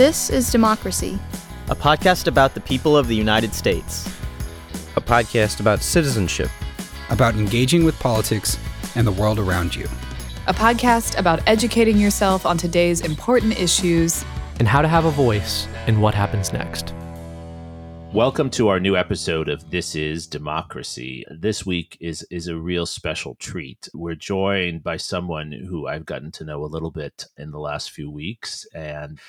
This is Democracy, a podcast about the people of the United States, a podcast about citizenship, about engaging with politics and the world around you, a podcast about educating yourself on today's important issues, and how to have a voice in what happens next. Welcome to our new episode of This is Democracy. This week is is a real special treat. We're joined by someone who I've gotten to know a little bit in the last few weeks and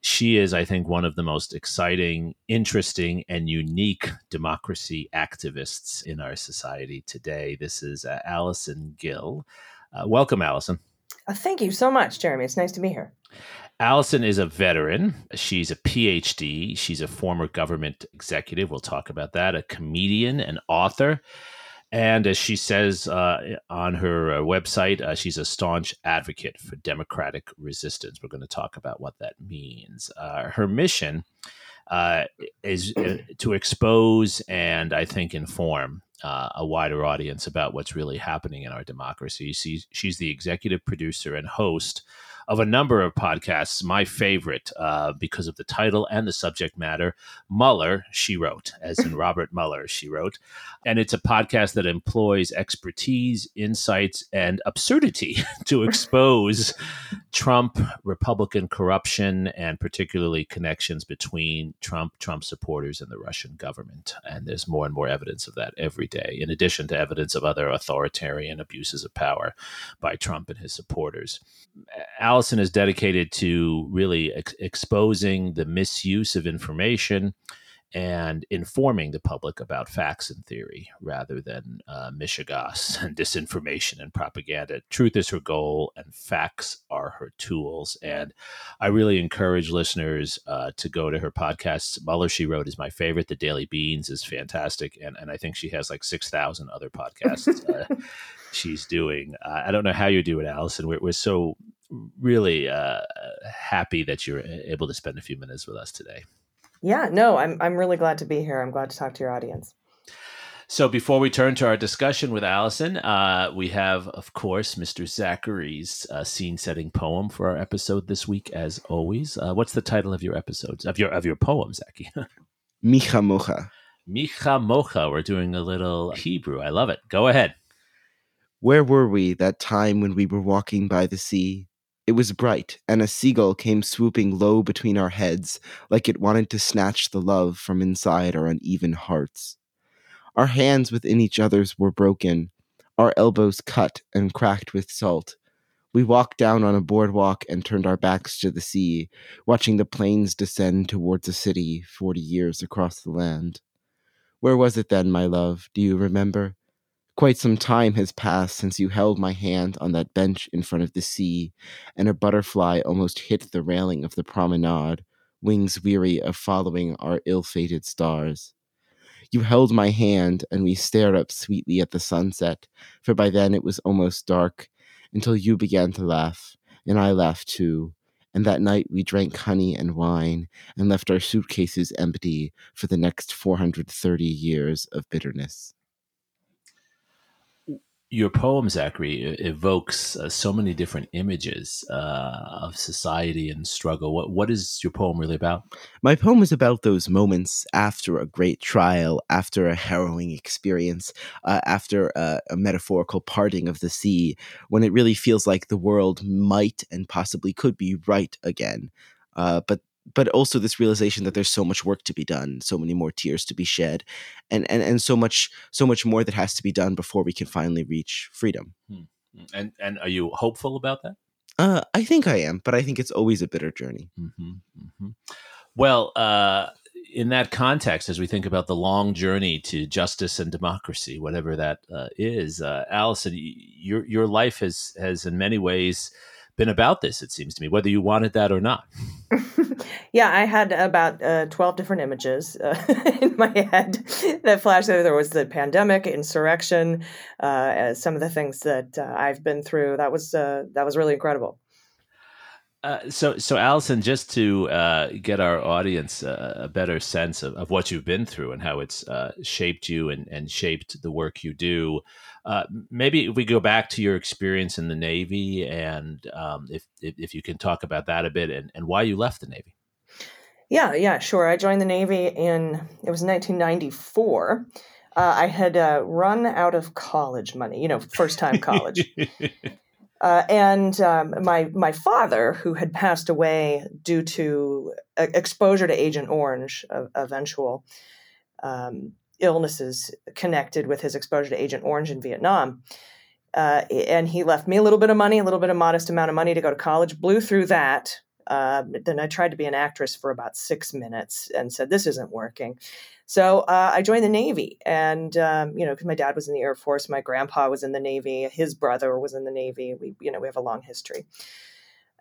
she is, I think, one of the most exciting, interesting, and unique democracy activists in our society today. This is uh, Allison Gill. Uh, welcome, Allison. Uh, thank you so much, Jeremy. It's nice to be here. Allison is a veteran. She's a PhD. She's a former government executive. We'll talk about that. A comedian, an author. And as she says uh, on her uh, website, uh, she's a staunch advocate for democratic resistance. We're going to talk about what that means. Uh, her mission uh, is uh, to expose and I think inform a wider audience about what's really happening in our democracy. She's, she's the executive producer and host of a number of podcasts. My favorite, uh, because of the title and the subject matter, Mueller, she wrote, as in Robert Mueller, she wrote. And it's a podcast that employs expertise, insights, and absurdity to expose Trump, Republican corruption, and particularly connections between Trump, Trump supporters, and the Russian government. And there's more and more evidence of that every day, in addition to evidence of other authoritarian abuses of power by Trump and his supporters. Allison is dedicated to really ex- exposing the misuse of information and informing the public about facts and theory rather than uh, and disinformation and propaganda. Truth is her goal, and facts are her tools. And I really encourage listeners uh, to go to her podcast. Mueller, She Wrote is my favorite. The Daily Beans is fantastic. And, and I think she has like 6,000 other podcasts uh, she's doing. Uh, I don't know how you do it, Allison. We're, we're so really uh, happy that you're able to spend a few minutes with us today. Yeah, no, I'm I'm really glad to be here. I'm glad to talk to your audience. So before we turn to our discussion with Allison, uh, we have, of course, Mr. Zachary's uh, scene-setting poem for our episode this week, as always. Uh, what's the title of your episodes of your of your poem, Zachy? Mi Chamocha. Mi Chamocha. We're doing a little Hebrew. I love it. Go ahead. Where were we that time when we were walking by the sea? It was bright, and a seagull came swooping low between our heads, like it wanted to snatch the love from inside our uneven hearts. Our hands within each other's were broken, our elbows cut and cracked with salt. We walked down on a boardwalk and turned our backs to the sea, watching the planes descend towards a city forty years across the land. Where was it then, my love? Do you remember? Quite some time has passed since you held my hand on that bench in front of the sea, and a butterfly almost hit the railing of the promenade, wings weary of following our ill fated stars. You held my hand, and we stared up sweetly at the sunset, for by then it was almost dark, until you began to laugh, and I laughed too. And that night we drank honey and wine, and left our suitcases empty for the next 430 years of bitterness your poem, Zachary, evokes uh, so many different images uh, of society and struggle. What what is your poem really about? My poem is about those moments after a great trial, after a harrowing experience, uh, after a, a, metaphorical parting of the sea, when it really feels like the world might and possibly could be right again. Uh, but but also this realization that there's so much work to be done, so many more tears to be shed, and and and so much so much more that has to be done before we can finally reach freedom. Hmm. And and are you hopeful about that? Uh, I think I am, but I think it's always a bitter journey. Mm-hmm. Mm-hmm. Well, uh, in that context, as we think about the long journey to justice and democracy, whatever that uh, is, uh, Allison, your your life has has in many ways been about this, it seems to me, whether you wanted that or not. yeah, I had about uh, 12 different images uh, in my head that flashed. There was the pandemic, insurrection, uh, some of the things that uh, I've been through. That was uh, that was really incredible. Uh, so, so Allison, just to uh, get our audience uh, a better sense of, of, what you've been through and how it's uh, shaped you and, and, shaped the work you do, uh, maybe if we go back to your experience in the Navy and um, if, if, if you can talk about that a bit and, and why you left the Navy. Yeah, yeah, sure. I joined the Navy in it was 1994. Uh, I had uh, run out of college money, you know, first time college. Uh, and um, my my father, who had passed away due to uh, exposure to Agent Orange, uh, eventual um, illnesses connected with his exposure to Agent Orange in Vietnam, uh, and he left me a little bit of money, a little bit of modest amount of money to go to college. Blew through that. Uh, then I tried to be an actress for about six minutes and said, "This isn't working." So uh, I joined the Navy, and um, you know, because my dad was in the Air Force, my grandpa was in the Navy, his brother was in the Navy. We, you know, we have a long history,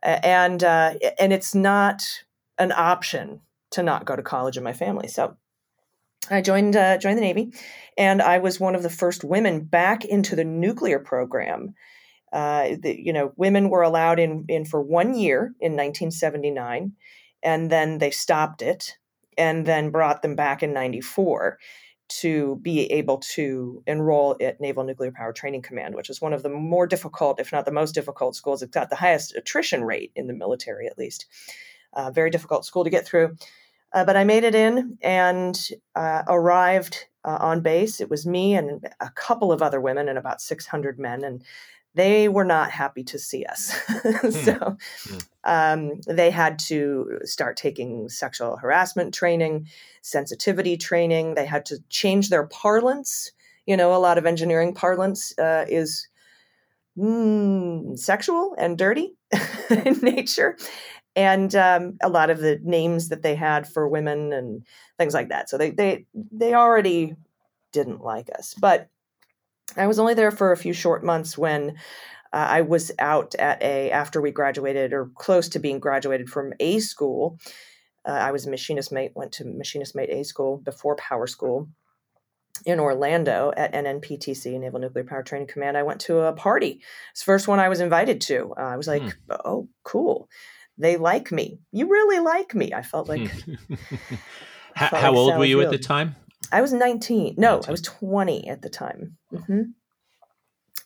and uh, and it's not an option to not go to college in my family. So I joined uh, joined the Navy, and I was one of the first women back into the nuclear program. Uh, the, you know, women were allowed in in for one year in 1979, and then they stopped it and then brought them back in 94 to be able to enroll at Naval Nuclear Power Training Command, which is one of the more difficult, if not the most difficult schools. It's got the highest attrition rate in the military, at least. Uh, very difficult school to get through. Uh, but I made it in and uh, arrived uh, on base. It was me and a couple of other women and about 600 men. And they were not happy to see us. so hmm. um, they had to start taking sexual harassment training, sensitivity training. They had to change their parlance. You know, a lot of engineering parlance uh, is mm, sexual and dirty in nature. And um, a lot of the names that they had for women and things like that. So they they they already didn't like us. But I was only there for a few short months when uh, I was out at a after we graduated or close to being graduated from A school. Uh, I was a machinist mate, went to machinist mate A school before power school in Orlando at NNPTC, Naval Nuclear Power Training Command. I went to a party. It's the first one I was invited to. Uh, I was like, hmm. oh, cool. They like me. You really like me. I felt like. how, how like old were you at the time? I was 19. No, 19. I was 20 at the time. Mm-hmm.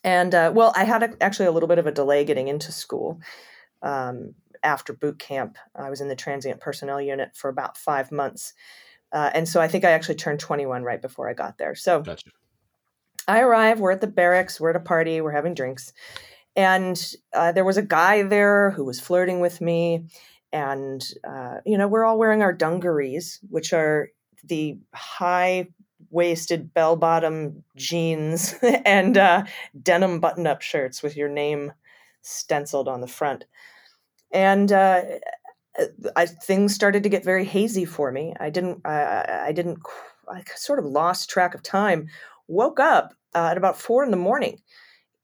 And uh, well, I had a, actually a little bit of a delay getting into school. Um, after boot camp, I was in the transient personnel unit for about five months. Uh, and so I think I actually turned 21 right before I got there. So gotcha. I arrive, we're at the barracks, we're at a party, we're having drinks. And uh, there was a guy there who was flirting with me. And, uh, you know, we're all wearing our dungarees, which are the high waisted bell bottom jeans and uh, denim button up shirts with your name stenciled on the front. And uh, I, things started to get very hazy for me. I didn't, I, I didn't, I sort of lost track of time. Woke up uh, at about four in the morning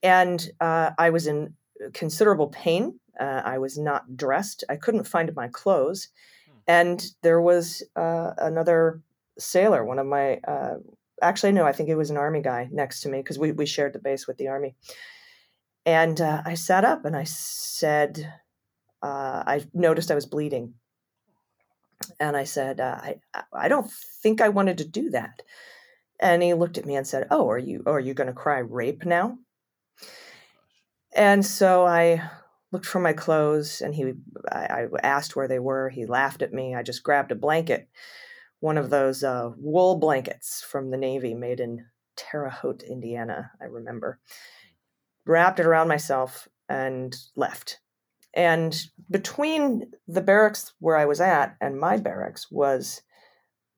and uh, I was in considerable pain. Uh, I was not dressed. I couldn't find my clothes. Hmm. And there was uh, another sailor, one of my, uh, actually, no, I think it was an army guy next to me because we, we shared the base with the army. And uh, I sat up and I said, uh, I noticed I was bleeding. And I said, uh, I, I don't think I wanted to do that. And he looked at me and said, Oh, are you, oh, are you going to cry rape now? And so I looked for my clothes and he, I, I asked where they were. He laughed at me. I just grabbed a blanket one of those uh, wool blankets from the Navy made in Terre Haute, Indiana, I remember. Wrapped it around myself and left. And between the barracks where I was at and my barracks was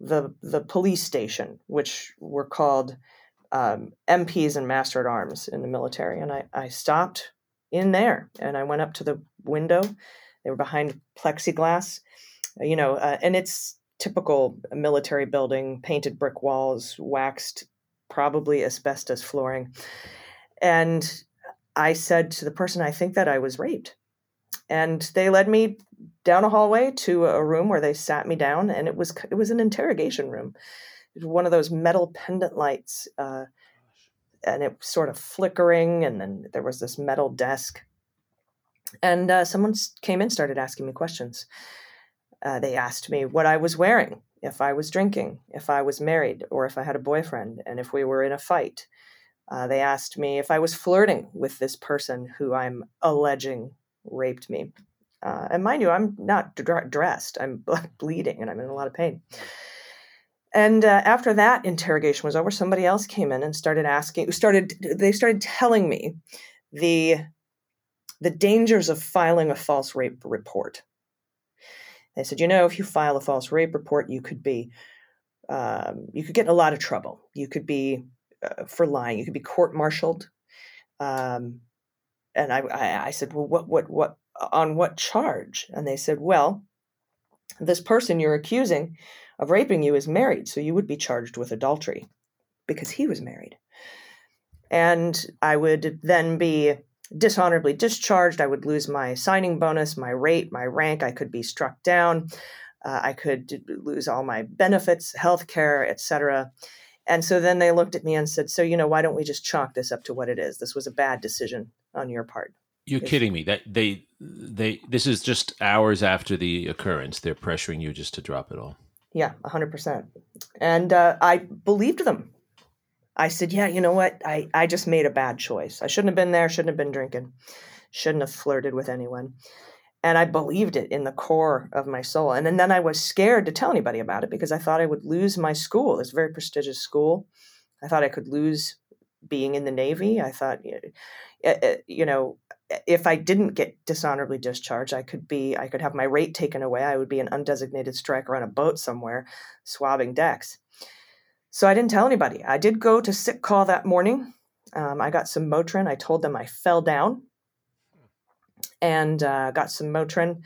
the the police station, which were called um, MPs and Master at Arms in the military. And I, I stopped in there and I went up to the window. They were behind plexiglass, you know, uh, and it's typical military building, painted brick walls, waxed, probably asbestos flooring. And I said to the person, I think that I was raped. And they led me down a hallway to a room where they sat me down, and it was it was an interrogation room. One of those metal pendant lights, uh, and it was sort of flickering, and then there was this metal desk. And uh, someone came in, started asking me questions. Uh, they asked me what I was wearing, if I was drinking, if I was married, or if I had a boyfriend, and if we were in a fight. Uh, they asked me if I was flirting with this person who I'm alleging raped me. Uh, and mind you, I'm not d- dressed. I'm bleeding and I'm in a lot of pain. And uh, after that interrogation was over, somebody else came in and started asking. Started they started telling me the the dangers of filing a false rape report. They said, you know, if you file a false rape report, you could be um, you could get in a lot of trouble. You could be uh, for lying. You could be court-martialed. Um, and I, I, I said, well, what, what, what, on what charge? And they said, well, this person you're accusing of raping you is married, so you would be charged with adultery because he was married. And I would then be dishonorably discharged. I would lose my signing bonus, my rate, my rank. I could be struck down. Uh, I could lose all my benefits, health care, etc. And so then they looked at me and said, "So you know, why don't we just chalk this up to what it is? This was a bad decision on your part." You're kidding me. That they they this is just hours after the occurrence. They're pressuring you just to drop it all. Yeah, hundred percent. And uh, I believed them. I said, "Yeah, you know what? I I just made a bad choice. I shouldn't have been there. Shouldn't have been drinking. Shouldn't have flirted with anyone." And I believed it in the core of my soul. And, and then I was scared to tell anybody about it because I thought I would lose my school. It's a very prestigious school. I thought I could lose being in the Navy. I thought, you know, if I didn't get dishonorably discharged, I could be, I could have my rate taken away. I would be an undesignated striker on a boat somewhere, swabbing decks. So I didn't tell anybody. I did go to sick call that morning. Um, I got some Motrin. I told them I fell down and uh, got some Motrin.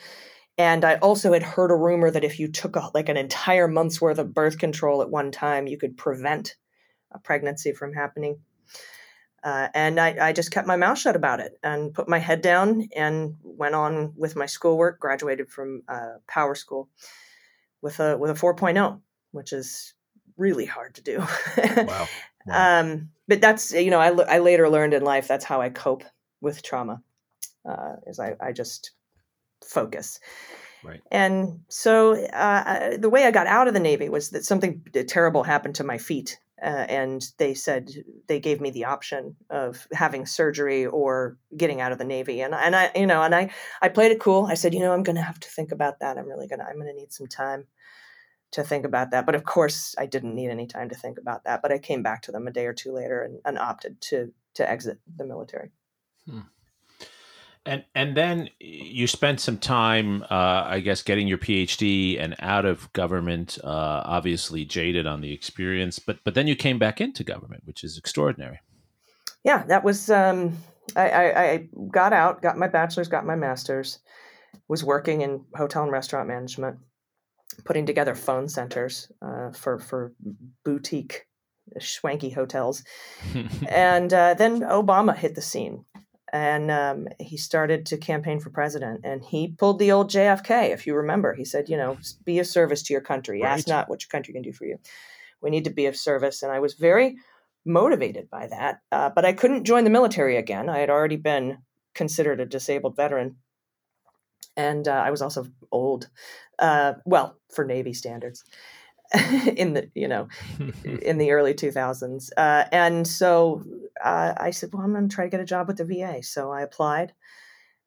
And I also had heard a rumor that if you took a, like an entire month's worth of birth control at one time, you could prevent a pregnancy from happening. Uh, and I, I, just kept my mouth shut about it and put my head down and went on with my schoolwork. Graduated from uh, Power School with a with a 4.0, which is really hard to do. wow. wow. Um, but that's you know I, I later learned in life that's how I cope with trauma. Uh, is I, I just focus. Right. And so uh, the way I got out of the Navy was that something terrible happened to my feet uh, and they said they gave me the option of having surgery or getting out of the Navy. And and I you know and I I played it cool. I said you know I'm going to have to think about that. I'm really gonna I'm going to need some time to think about that. But of course I didn't need any time to think about that. But I came back to them a day or two later and, and opted to to exit the military. Hmm. And and then you spent some time, uh, I guess, getting your PhD and out of government. Uh, obviously, jaded on the experience, but but then you came back into government, which is extraordinary. Yeah, that was. Um, I, I, I got out, got my bachelor's, got my master's, was working in hotel and restaurant management, putting together phone centers uh, for for boutique, swanky hotels, and uh, then Obama hit the scene and um, he started to campaign for president. And he pulled the old JFK, if you remember. He said, you know, be a service to your country. Right. Ask not what your country can do for you. We need to be of service. And I was very motivated by that. Uh, but I couldn't join the military again. I had already been considered a disabled veteran. And uh, I was also old, uh, well, for Navy standards. in the you know in the early 2000s uh, and so uh, i said well i'm going to try to get a job with the va so i applied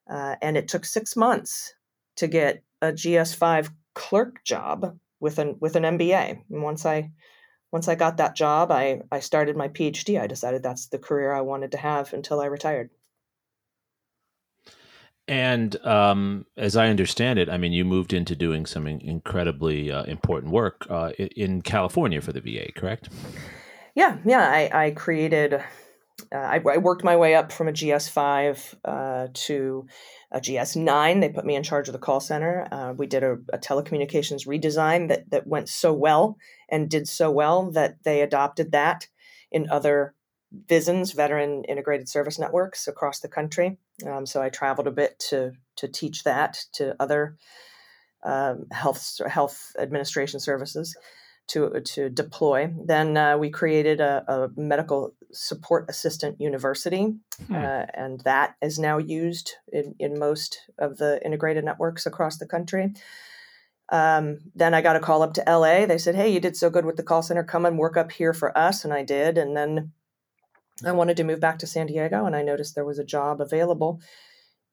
uh, and it took six months to get a gs5 clerk job with an with an mba and once i once i got that job i i started my phd i decided that's the career i wanted to have until i retired and um, as I understand it, I mean, you moved into doing some incredibly uh, important work uh, in California for the VA, correct? Yeah, yeah. I, I created, uh, I, I, worked my way up from a GS5 uh, to a GS9. They put me in charge of the call center. Uh, we did a, a, telecommunications redesign that, that went so well and did so well that they adopted that in other VISNs, Veteran Integrated Service Networks, across the country. Um, so I traveled a bit to to teach that to other um, health health administration services to to deploy. Then uh, we created a, a, medical support assistant university, hmm. uh, and that is now used in, in most of the integrated networks across the country. Um, then I got a call up to LA. They said, "Hey, you did so good with the call center. Come and work up here for us." And I did. And then I wanted to move back to San Diego, and I noticed there was a job available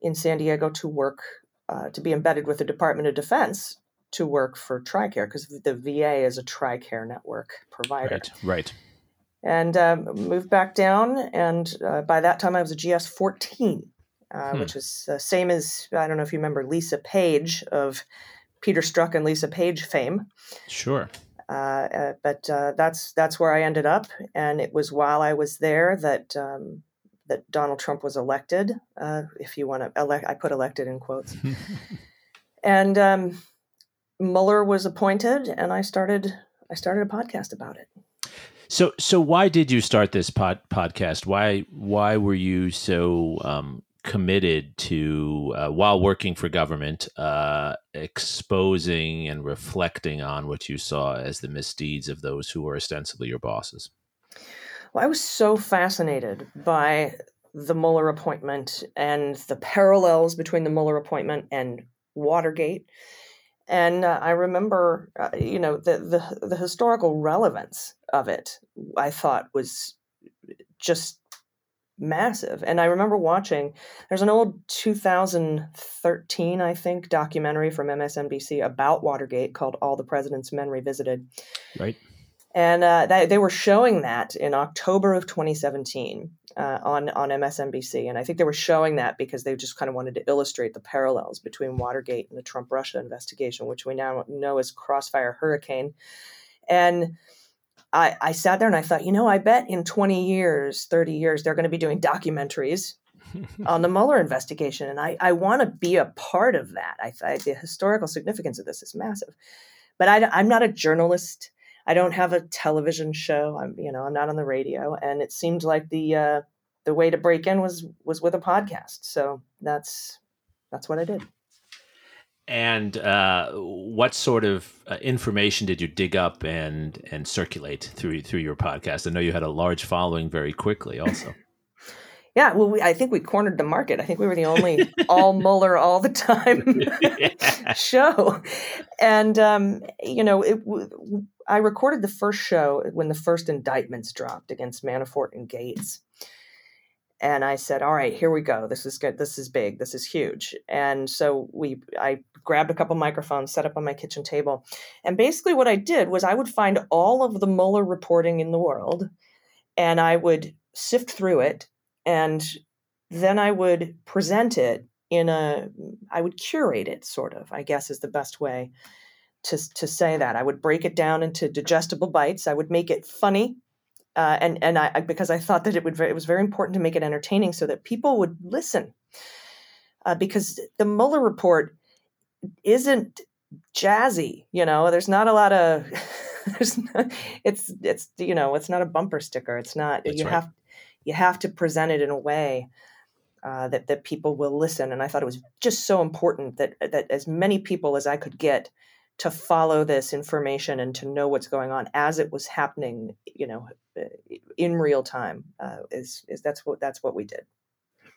in San Diego to work uh, to be embedded with the Department of Defense to work for TRICARE because the VA is a TRICARE network provider. Right, right. And um, moved back down, and uh, by that time I was a GS 14, uh, hmm. which was the same as I don't know if you remember Lisa Page of Peter Strzok and Lisa Page fame. Sure. Uh, uh, but uh, that's that's where I ended up, and it was while I was there that um, that Donald Trump was elected. Uh, if you want to elect, I put elected in quotes. and um, Mueller was appointed, and I started I started a podcast about it. So so why did you start this pod, podcast? Why why were you so um, committed to, uh, while working for government, uh, exposing and reflecting on what you saw as the misdeeds of those who were ostensibly your bosses? Well, I was so fascinated by the Mueller appointment and the parallels between the Mueller appointment and Watergate. And uh, I remember, uh, you know, the, the the historical relevance of it. I thought was just massive. And I remember watching, there's an old 2013, I think, documentary from MSNBC about Watergate called All the President's Men Revisited. Right. And uh, that, they were showing that in October of 2017 uh, on, on MSNBC. And I think they were showing that because they just kind of wanted to illustrate the parallels between Watergate and the Trump Russia investigation, which we now know as Crossfire Hurricane. And I, I sat there and I thought, you know, I bet in 20 years, 30 years, they're going to be doing documentaries on the Mueller investigation. And I, I want to be a part of that. I, I, the historical significance of this is massive. But I, I'm not a journalist. I don't have a television show. I'm, you know, I'm not on the radio. And it seemed like the, uh, the way to break in was, was with a podcast. So that's, that's what I did. And uh, what sort of uh, information did you dig up and and circulate through through your podcast? I know you had a large following very quickly, also. yeah, well, we, I think we cornered the market. I think we were the only all Mueller all the time show, and um, you know, it, I recorded the first show when the first indictments dropped against Manafort and Gates and I said, "All right, here we go. This is good. This is big. This is huge." And so we, I grabbed a couple microphones, set up on my kitchen table, and basically what I did was I would find all of the Mueller reporting in the world, and I would sift through it, and then I would present it in a, I would curate it, sort of. I guess is the best way to to say that. I would break it down into digestible bites. I would make it funny uh, and and I because I thought that it would it was very important to make it entertaining so that people would listen, uh, because the Mueller report isn't jazzy. You know, there's not a lot of there's not, it's it's you know it's not a bumper sticker. It's not That's you right. have you have to present it in a way. Uh, that that people will listen, and I thought it was just so important that that as many people as I could get to follow this information and to know what's going on as it was happening, you know, in real time. Uh, is is that's what that's what we did.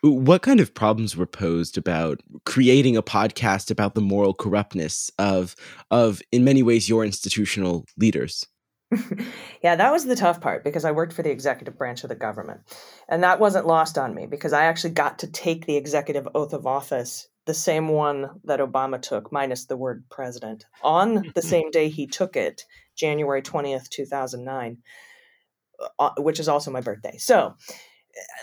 What kind of problems were posed about creating a podcast about the moral corruptness of of in many ways your institutional leaders? yeah, that was the tough part because I worked for the executive branch of the government. And that wasn't lost on me because I actually got to take the executive oath of office the same one that Obama took, minus the word president, on the same day he took it, January 20th, 2009, uh, uh, which is also my birthday. So,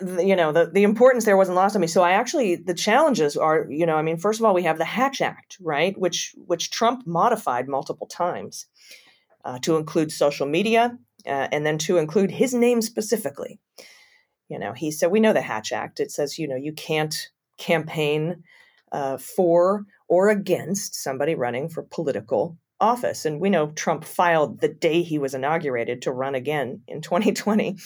you know, the, the importance there wasn't lost on me. So I actually, the challenges are, you know, I mean, first of all, we have the Hatch Act, right, which which Trump modified multiple times uh, to include social media uh, and then to include his name specifically. You know, he said, we know the Hatch Act. It says, you know, you can't campaign uh, for or against somebody running for political office. And we know Trump filed the day he was inaugurated to run again in 2020.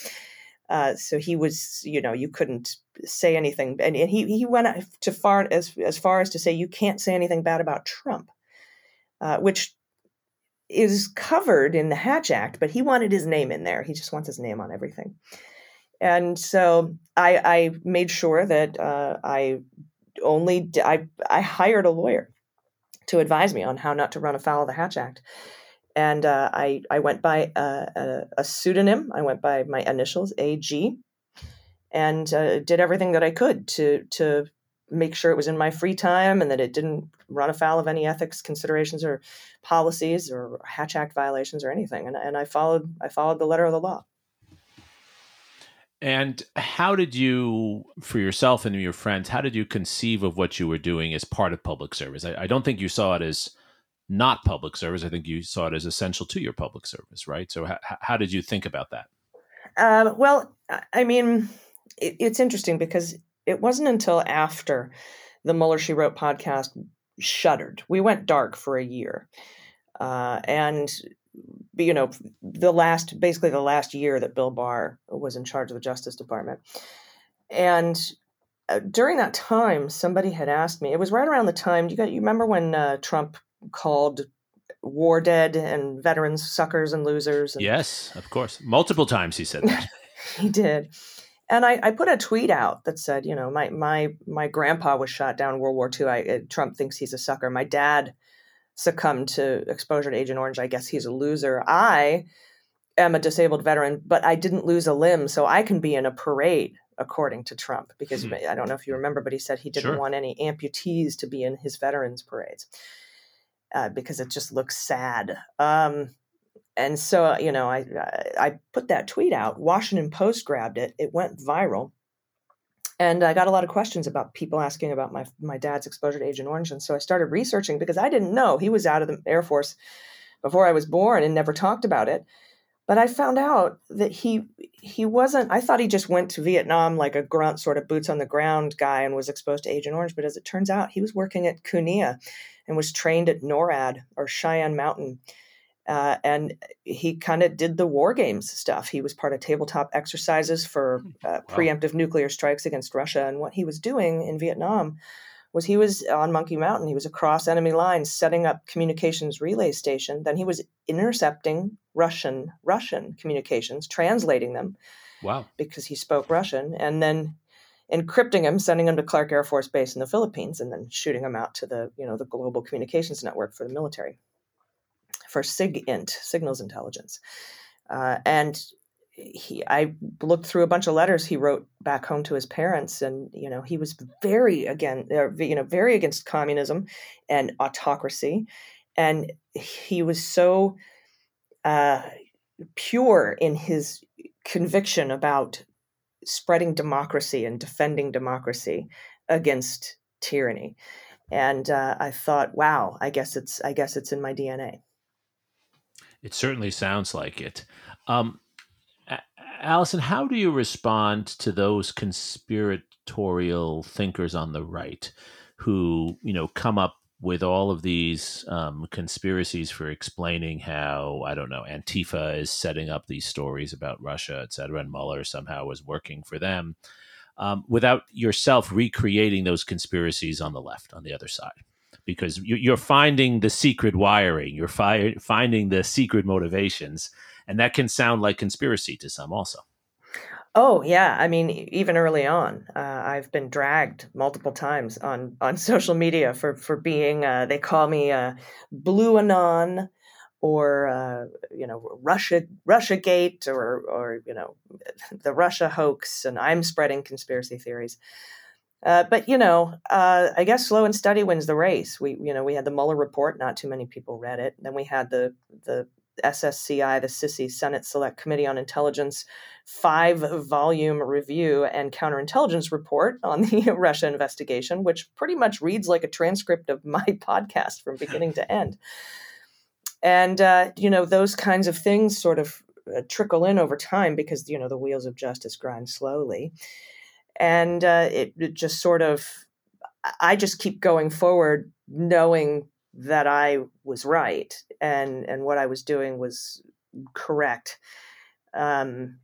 Uh, so he was, you know, you couldn't say anything, and, he he went to far as as far as to say you can't say anything bad about Trump, uh, which is covered in the Hatch Act, but he wanted his name in there. He just wants his name on everything. And so I, I made sure that uh, I only I I hired a lawyer to advise me on how not to run afoul of the Hatch Act, and uh, I I went by a, a, a, pseudonym. I went by my initials AG, and uh, did everything that I could to to make sure it was in my free time and that it didn't run afoul of any ethics considerations or policies or Hatch Act violations or anything. And, and I followed I followed the letter of the law. And how did you, for yourself and your friends, how did you conceive of what you were doing as part of public service? I, I don't think you saw it as not public service. I think you saw it as essential to your public service, right? So, how, how did you think about that? Uh, well, I mean, it, it's interesting because it wasn't until after the Mueller She Wrote podcast shuttered. We went dark for a year. Uh, and you know, the last, basically the last year that Bill Barr was in charge of the Justice Department. And uh, during that time, somebody had asked me, it was right around the time, you, got, you remember when uh, Trump called war dead and veterans suckers and losers? And, yes, of course. Multiple times he said that. he did. And I, I, put a tweet out that said, you know, my my my grandpa was shot down in World War II. I, uh, Trump thinks he's a sucker. My dad succumbed to exposure to Agent Orange. I guess he's a loser. I am a disabled veteran, but I didn't lose a limb, so I can be in a parade, according to Trump. Because hmm. I don't know if you remember, but he said he didn't sure. want any amputees to be in his veterans parades uh, because it just looks sad. Um, and so, you know, I I put that tweet out. Washington Post grabbed it. It went viral and I got a lot of questions about people asking about my my dad's exposure to Agent Orange, and so I started researching because I didn't know he was out of the Air Force before I was born and never talked about it. But I found out that he he wasn't. I thought he just went to Vietnam like a grunt, sort of boots on the ground guy, and was exposed to Agent Orange. But as it turns out, he was working at Kunia and was trained at NORAD or Cheyenne Mountain uh, and he kind of did the war games stuff. He was part of tabletop exercises for hmm. uh, wow. preemptive nuclear strikes against Russia. And what he was doing in Vietnam was he was on Monkey Mountain. He was across enemy lines, setting up communications relay station. Then he was intercepting Russian Russian communications, translating them. Wow! Because he spoke Russian, and then encrypting them, sending them to Clark Air Force Base in the Philippines, and then shooting them out to the you know the global communications network for the military for SIGINT, signals intelligence. Uh, and he, I looked through a bunch of letters he wrote back home to his parents, and you know he was very again, you know, very against communism and autocracy, and he was so uh, pure in his conviction about spreading democracy and defending democracy against tyranny. And uh, I thought, wow, I guess it's I guess it's in my DNA. It certainly sounds like it. Um, Allison, how do you respond to those conspiratorial thinkers on the right who, you know, come up with all of these um, conspiracies for explaining how I don't know Antifa is setting up these stories about Russia, et cetera, and Mueller somehow was working for them, um, without yourself recreating those conspiracies on the left, on the other side? Because you're finding the secret wiring, you're fi- finding the secret motivations, and that can sound like conspiracy to some also. Oh yeah, I mean, even early on, uh, I've been dragged multiple times on on social media for for being. Uh, they call me uh, Blue Anon, or uh, you know Russia Russia Gate, or or you know the Russia hoax, and I'm spreading conspiracy theories. Uh, but you know, uh, I guess slow and steady wins the race. We, you know, we had the Mueller report. Not too many people read it. Then we had the the SSCI, the SISI Senate Select Committee on Intelligence, five volume review and counterintelligence report on the Russia investigation, which pretty much reads like a transcript of my podcast from beginning to end. And uh, you know, those kinds of things sort of uh, trickle in over time because you know the wheels of justice grind slowly and uh, it, it just sort of i just keep going forward knowing that i was right and and what i was doing was correct um,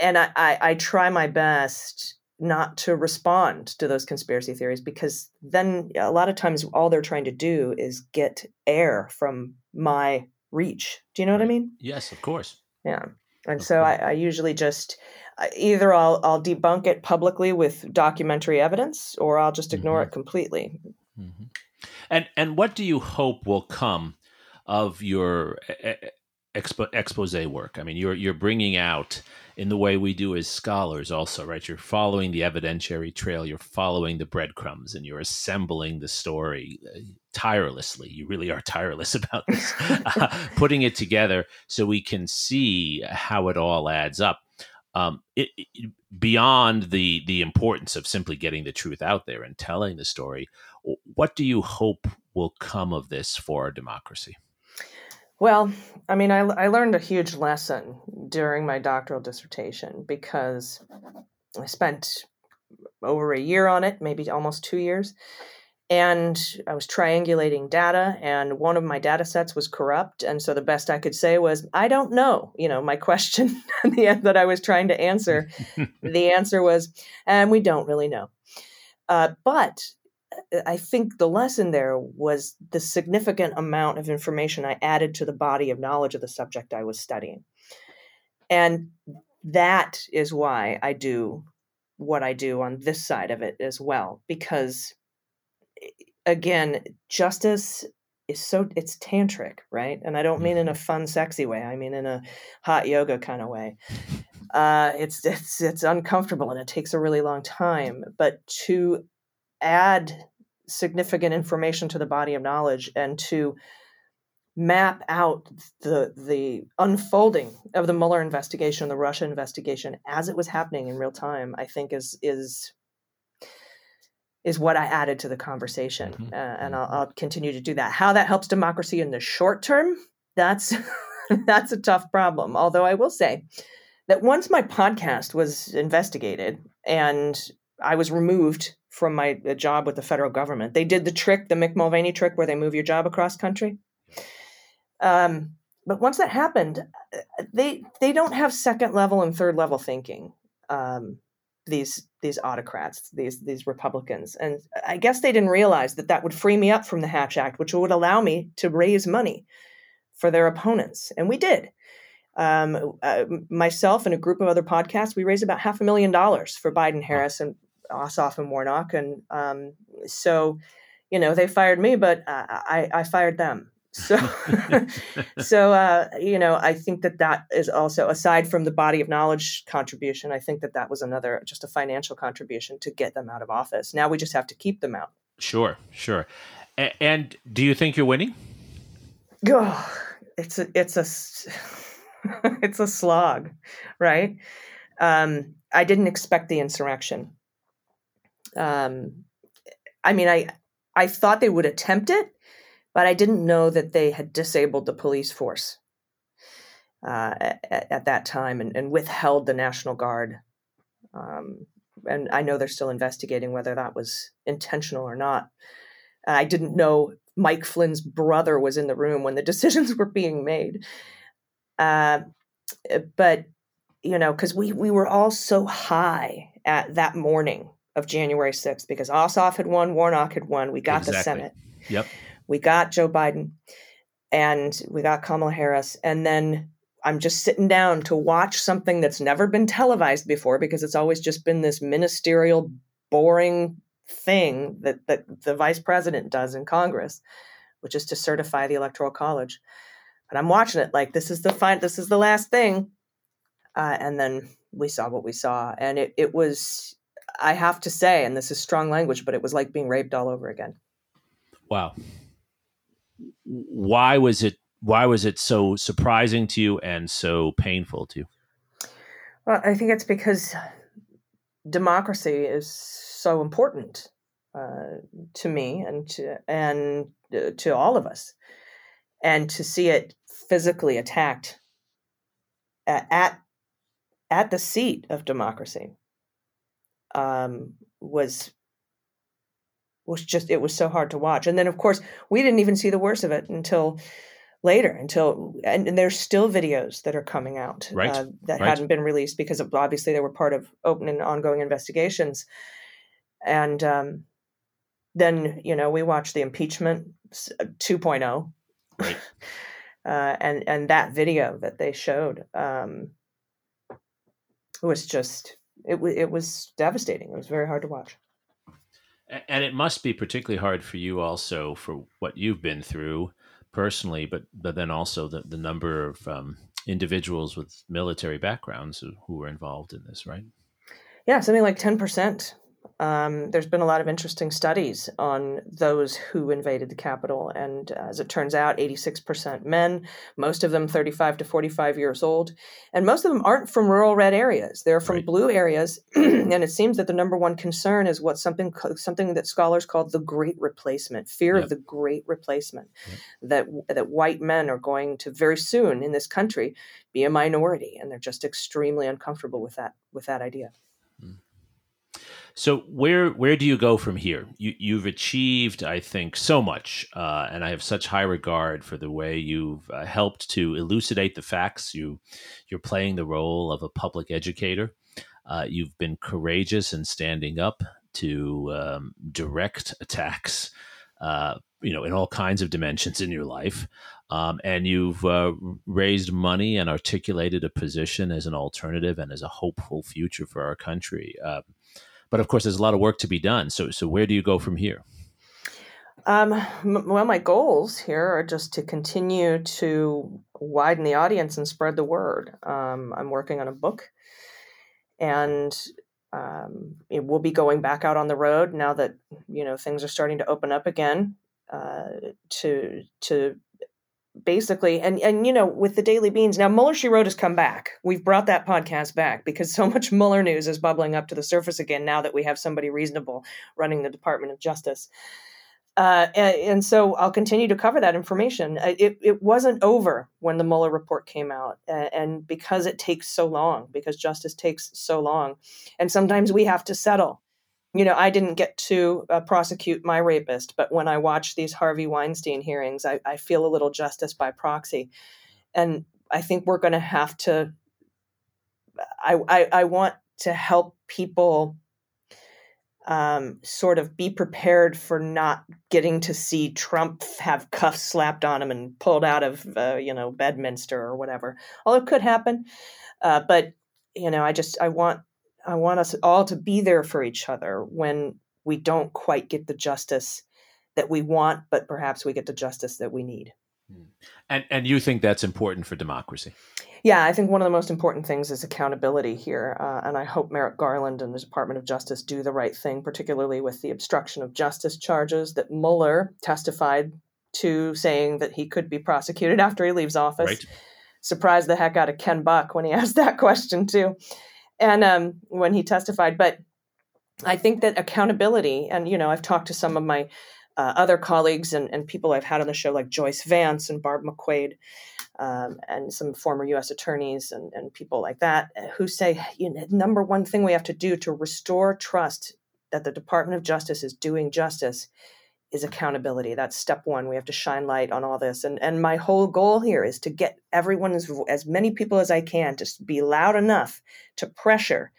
and I, I, I try my best not to respond to those conspiracy theories because then a lot of times all they're trying to do is get air from my reach. Do you know what I mean? Yes, of course. Yeah. And so I, I, usually just either I'll I'll debunk it publicly with documentary evidence, or I'll just ignore mm-hmm. it completely. Mm-hmm. And and what do you hope will come of your expo- expose work. I mean, you're you're bringing out in the way we do as scholars, also, right? You're following the evidentiary trail, you're following the breadcrumbs, and you're assembling the story uh, tirelessly. You really are tireless about this, uh, putting it together so we can see how it all adds up. Um, it, it, beyond the the importance of simply getting the truth out there and telling the story, what do you hope will come of this for our democracy? Well, I mean, I, I learned a huge lesson during my doctoral dissertation because I spent over a year on it, maybe almost two years. And I was triangulating data, and one of my data sets was corrupt. And so the best I could say was, I don't know. You know, my question the end that I was trying to answer, the answer was, and we don't really know. Uh, but I think the lesson there was the significant amount of information I added to the body of knowledge of the subject I was studying. And that is why I do what I do on this side of it as well. Because again, justice is so it's tantric, right? And I don't mean in a mm-hmm. fun, sexy way. I mean in a hot yoga kind of way. Uh, it's it's it's uncomfortable and it takes a really long time. But to add significant information to the body of knowledge and to map out the the unfolding of the Mueller investigation, the Russia investigation as it was happening in real time, I think is is is what I added to the conversation, mm-hmm. uh, and I'll, mm-hmm. I'll, continue to do that. How that helps democracy in the short term, that's that's a tough problem. Although I will say that once my podcast was investigated and I was removed from my job with the federal government. They did the trick, the Mick Mulvaney trick, where they move your job across country. Um, but once that happened, they they don't have second level and third level thinking. Um, these these autocrats, these these Republicans, and I guess they didn't realize that that would free me up from the Hatch Act, which would allow me to raise money for their opponents, and we did. Um, uh, myself and a group of other podcasts, we raised about half a million dollars for Biden Harris, and Ossoff and Warnock, and um, so you know they fired me, but I, I fired them. So, so uh, you know, I think that that is also aside from the body of knowledge contribution. I think that that was another just a financial contribution to get them out of office. Now we just have to keep them out. Sure, sure. A- and do you think you're winning? Oh, it's a it's a it's a slog, right? Um, I didn't expect the insurrection. Um, I mean, I I thought they would attempt it, but I didn't know that they had disabled the police force uh, at, at, that time and, and, withheld the National Guard. Um, and I know they're still investigating whether that was intentional or not. I didn't know Mike Flynn's brother was in the room when the decisions were being made. Uh, but you know, because we we were all so high at that morning of January 6th because Ossoff had won, Warnock had won. We got exactly. the Senate. Yep. We got Joe Biden and we got Kamala Harris. And then I'm just sitting down to watch something that's never been televised before because it's always just been this ministerial, boring thing that, that the vice president does in Congress, which is to certify the Electoral College. And I'm watching it like this is the fine, this is the last thing. Uh, and then we saw what we saw, and it it was I have to say, and this is strong language, but it was like being raped all over again. Wow. Why was it why was it so surprising to you and so painful to you? Well, I think it's because democracy is so important uh, to me and to and uh, to all of us, and to see it physically attacked at, at at the seat of democracy um, was was just it was so hard to watch. And then of course we didn't even see the worst of it until later until and, and there's still videos that are coming out right. uh, that right. hadn't been released because of, obviously they were part of open and ongoing investigations and um, then you know we watched the impeachment 2.0 uh, right. uh, and and that video that they showed um, was just it, it was devastating. It was very hard to watch. And it must be particularly hard for you also for what you've been through personally, but but then also the the number of um, individuals with military backgrounds who, were involved in this, right? Yeah, something like ten percent um, there's been a lot of interesting studies on those who invaded the Capitol. And as it turns out, 86% men, most of them 35 to 45 years old. And most of them aren't from rural red areas. They're from right. blue areas. and it seems that the number one concern is what something, something that scholars call the great replacement fear yep. of the great replacement, yep. that, that white men are going to very soon in this country be a minority. And they're just extremely uncomfortable with that, with that idea. So where where do you go from here? You you've achieved, I think, so much, uh, and I have such high regard for the way you've uh, helped to elucidate the facts. You you're playing the role of a public educator. Uh, you've been courageous in standing up to um, direct attacks, uh, you know, in all kinds of dimensions in your life. Um, and you've uh, raised money and articulated a position as an alternative and as a hopeful future for our country. But of course, there's a lot of work to be done. So, so where do you go from here? Um, well, my goals here are just to continue to widen the audience and spread the word. Um, I'm working on a book, and um, it will be going back out on the road now that you know things are starting to open up again. Uh, to to basically and and you know with the daily beans now mueller she wrote has come back we've brought that podcast back because so much mueller news is bubbling up to the surface again now that we have somebody reasonable running the department of justice uh, and, and, so I'll continue to cover that information. Uh, it, it wasn't over when the Mueller report came out, and, and because it takes so long, because justice takes so long, and sometimes we have to settle you know, I didn't get to uh, prosecute my rapist, but when I watch these Harvey Weinstein hearings, I, I feel a little justice by proxy. And I think we're going to have to, I, I, I, want to help people um, sort of be prepared for not getting to see Trump have cuffs slapped on him and pulled out of, uh, you know, Bedminster or whatever. Although it could happen. Uh, but, you know, I just, I want I want us all to be there for each other when we don't quite get the justice that we want, but perhaps we get the justice that we need. Hmm. And and you think that's important for democracy? Yeah, I think one of the most important things is accountability here, uh, and I hope Merrick Garland and the Department of Justice do the right thing, particularly with the obstruction of justice charges that Mueller testified to, saying that he could be prosecuted after he leaves office. Right. Surprised the heck out of Ken Buck when he asked that question too and um, when he testified. But I think that accountability, and you know, I've talked to some of my uh, other colleagues and, and people I've had on the show, like Joyce Vance and Barb McQuade, um, and some former U.S. attorneys and, and people like that, who say, you know, number one thing we have to do to restore trust that the Department of Justice is doing justice is accountability. That's step one. We have to shine light on all this. And and my whole goal here is to get everyone as, as many people as I can to be loud enough to pressure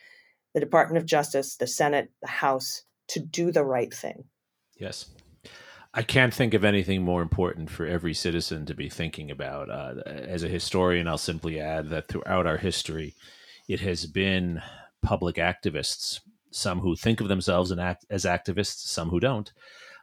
the Department of Justice, the Senate, the House to do the right thing. Yes. I can't think of anything more important for every citizen to be thinking about. Uh, as a historian, I'll simply add that throughout our history, it has been public activists, some who think of themselves act- as activists, some who don't,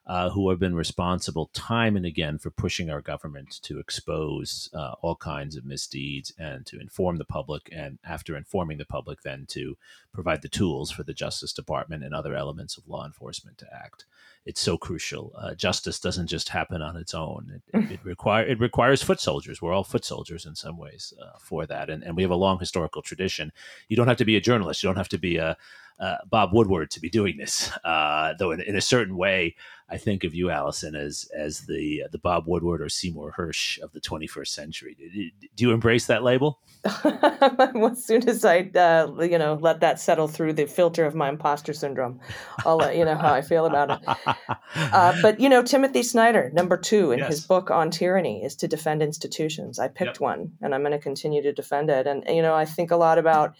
uh, who have been responsible time and again for pushing our government to expose uh, all kinds of misdeeds and to inform the public, and after informing the public, then to provide the tools for the Justice Department and other elements of law enforcement to act. It's so crucial. Uh, justice doesn't just happen on its own. It, it, it, require, it requires foot soldiers. We're all foot soldiers in some ways uh, for that, and, and we have a long historical tradition. You don't have to be a journalist. You don't have to be a uh, Bob Woodward to be doing this. Uh, though in, in, a certain way, I think of you, Allison, as as the the Bob Woodward or Seymour Hersh of the 21st century. Do, do you embrace that label? as soon as I, uh, you know, let that settle through the filter of my imposter syndrome, I'll let you know how I feel about it. Uh, but you know, Timothy Snyder, number two in yes. his book on tyranny, is to defend institutions. I picked yep. one, and I'm going to continue to defend it. And you know, I think a lot about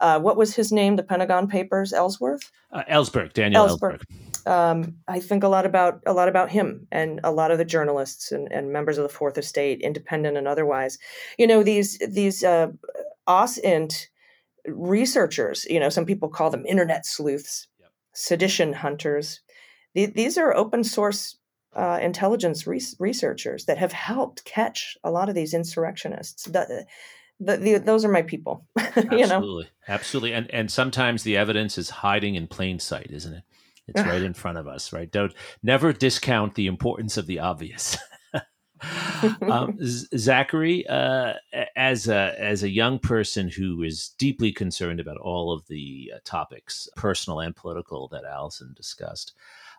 uh, what was his name? The Pentagon Papers, Ellsworth. Uh, Ellsberg, Daniel Ellsberg. Ellsberg. Um, I think a lot about a lot about him and a lot of the journalists and, and members of the Fourth Estate, independent and otherwise. You know these these uh, OSINT researchers. You know, some people call them internet sleuths, yep. sedition hunters. these are open source uh, intelligence re- researchers that have helped catch a lot of these insurrectionists. The, the, the, those are my people. you know? absolutely. And and sometimes the evidence is hiding in plain sight, isn't it? It's right in front of us, right? Don't never discount the importance of the obvious. um, Zachary, uh, as a as a young person who is deeply concerned about all of the uh, topics, personal and political, that Allison discussed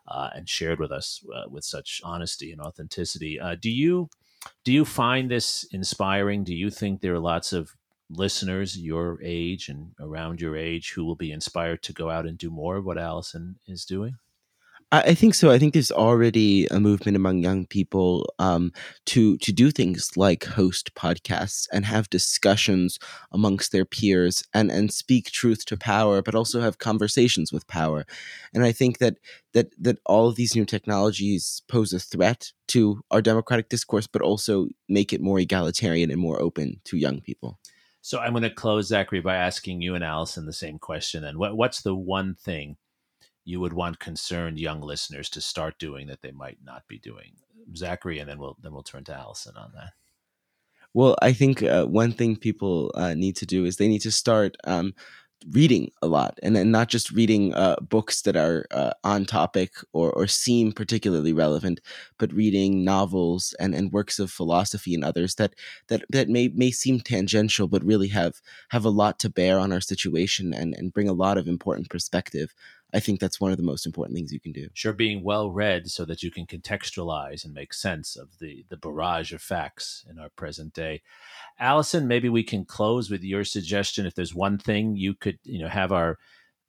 uh, and shared with us uh, with such honesty and authenticity, uh, do you do you find this inspiring? Do you think there are lots of listeners your age and around your age who will be inspired to go out and do more of what Allison is doing? I think so. I think there's already a movement among young people um, to to do things like host podcasts and have discussions amongst their peers and and speak truth to power, but also have conversations with power. And I think that that that all of these new technologies pose a threat to our democratic discourse, but also make it more egalitarian and more open to young people. So I'm going to close, Zachary, by asking you and Allison the same question. And what, what's the one thing you would want concerned young listeners to start doing that they might not be doing? Zachary, and then we'll then we'll turn to Allison on that. Well, I think uh, one thing people uh, need to do is they need to start um, reading a lot and, and not just reading uh, books that are uh, on topic or, or seem particularly relevant but reading novels and, and works of philosophy and others that that, that may, may seem tangential but really have have a lot to bear on our situation and, and bring a lot of important perspective I think that's one of the most important things you can do. Sure, being well read so that you can contextualize and make sense of the the barrage of facts in our present day. Allison, maybe we can close with your suggestion. If there's one thing you could, you know, have our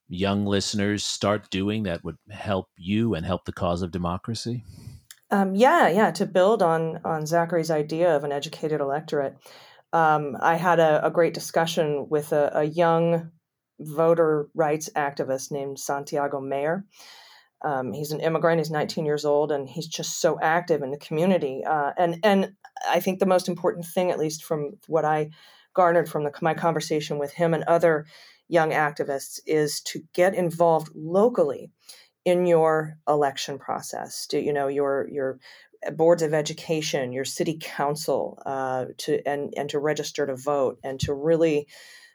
young listeners start doing that would help you and help the cause of democracy. Um, yeah, yeah. To build on on Zachary's idea of an educated electorate, um, I had a, a, great discussion with a, a young voter rights activist named Santiago Mayer. Um, he's an immigrant. He's 19 years old, and he's just so active in the community. Uh, and and I think the most important thing, at least from what I garnered from the, my conversation with him and other young activists, is to get involved locally in your election process. Do you know your your boards of education, your city council, uh, to and and to register to vote, and to really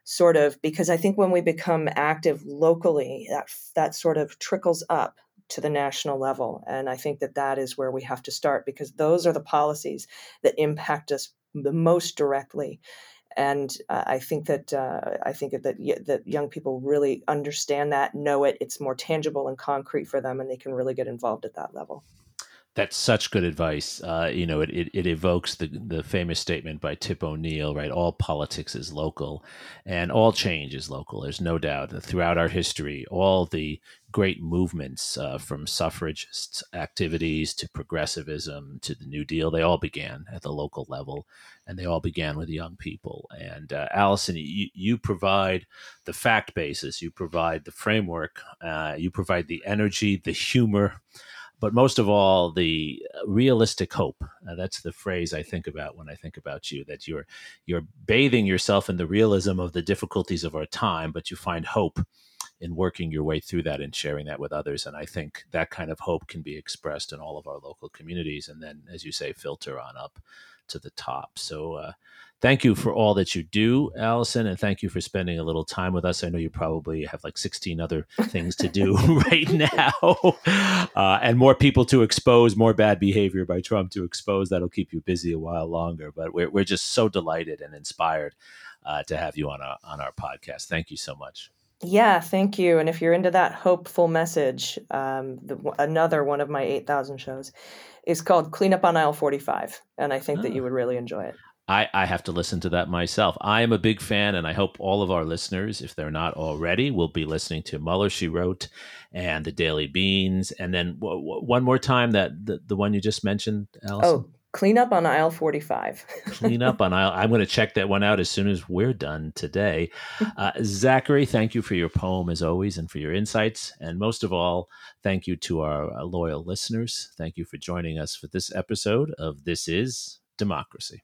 sort of because I think when we become active locally, that that sort of trickles up to the national level, and I think that that is where we have to start because those are the policies that impact us the most directly. And uh, I think that uh, I think that that young people really understand that, know it. It's more tangible and concrete for them, and they can really get involved at that level. That's such good advice. Uh, you know, it, it, it, evokes the the famous statement by Tip O'Neill, right? All politics is local, and all change is local. There's no doubt. Throughout our history, all the great movements uh, from suffragist activities to progressivism to the New Deal, they all began at the local level, and they all began with young people. And uh, Allison, you, you provide the fact basis, you provide the framework, uh, you provide the energy, the humor but most of all, the uh, realistic hope. Uh, that's the phrase I think about when I think about you. That you're you're bathing yourself in the realism of the difficulties of our time, but you find hope in working your way through that and sharing that with others. And I think that kind of hope can be expressed in all of our local communities, and then, as you say, filter on up to the top. So, uh, thank you for all that you do, Allison, and thank you for spending a little time with us. I know you probably have like 16 other things to do right now, uh, and more people to expose, more bad behavior by Trump to expose. That'll keep you busy a while longer. But we're, we're just so delighted and inspired uh, to have you on, a, on our podcast. Thank you so much. Yeah, thank you. And if you're into that hopeful message, um, the, another one of my 8,000 shows is called Clean Up on Aisle 45. And I think oh. that you ah. would really enjoy it. I, I have to listen to that myself. I am a big fan, and I hope all of our listeners, if they're not already, will be listening to Mueller, She Wrote, and the Daily Beans. And then w- w- one more time, that the, the one you just mentioned, Allison. Oh, clean up on aisle 45. clean up on aisle. I'm going to check that one out as soon as we're done today. Uh, Zachary, thank you for your poem as always and for your insights. And most of all, thank you to our uh, loyal listeners. Thank you for joining us for this episode of This Is Democracy.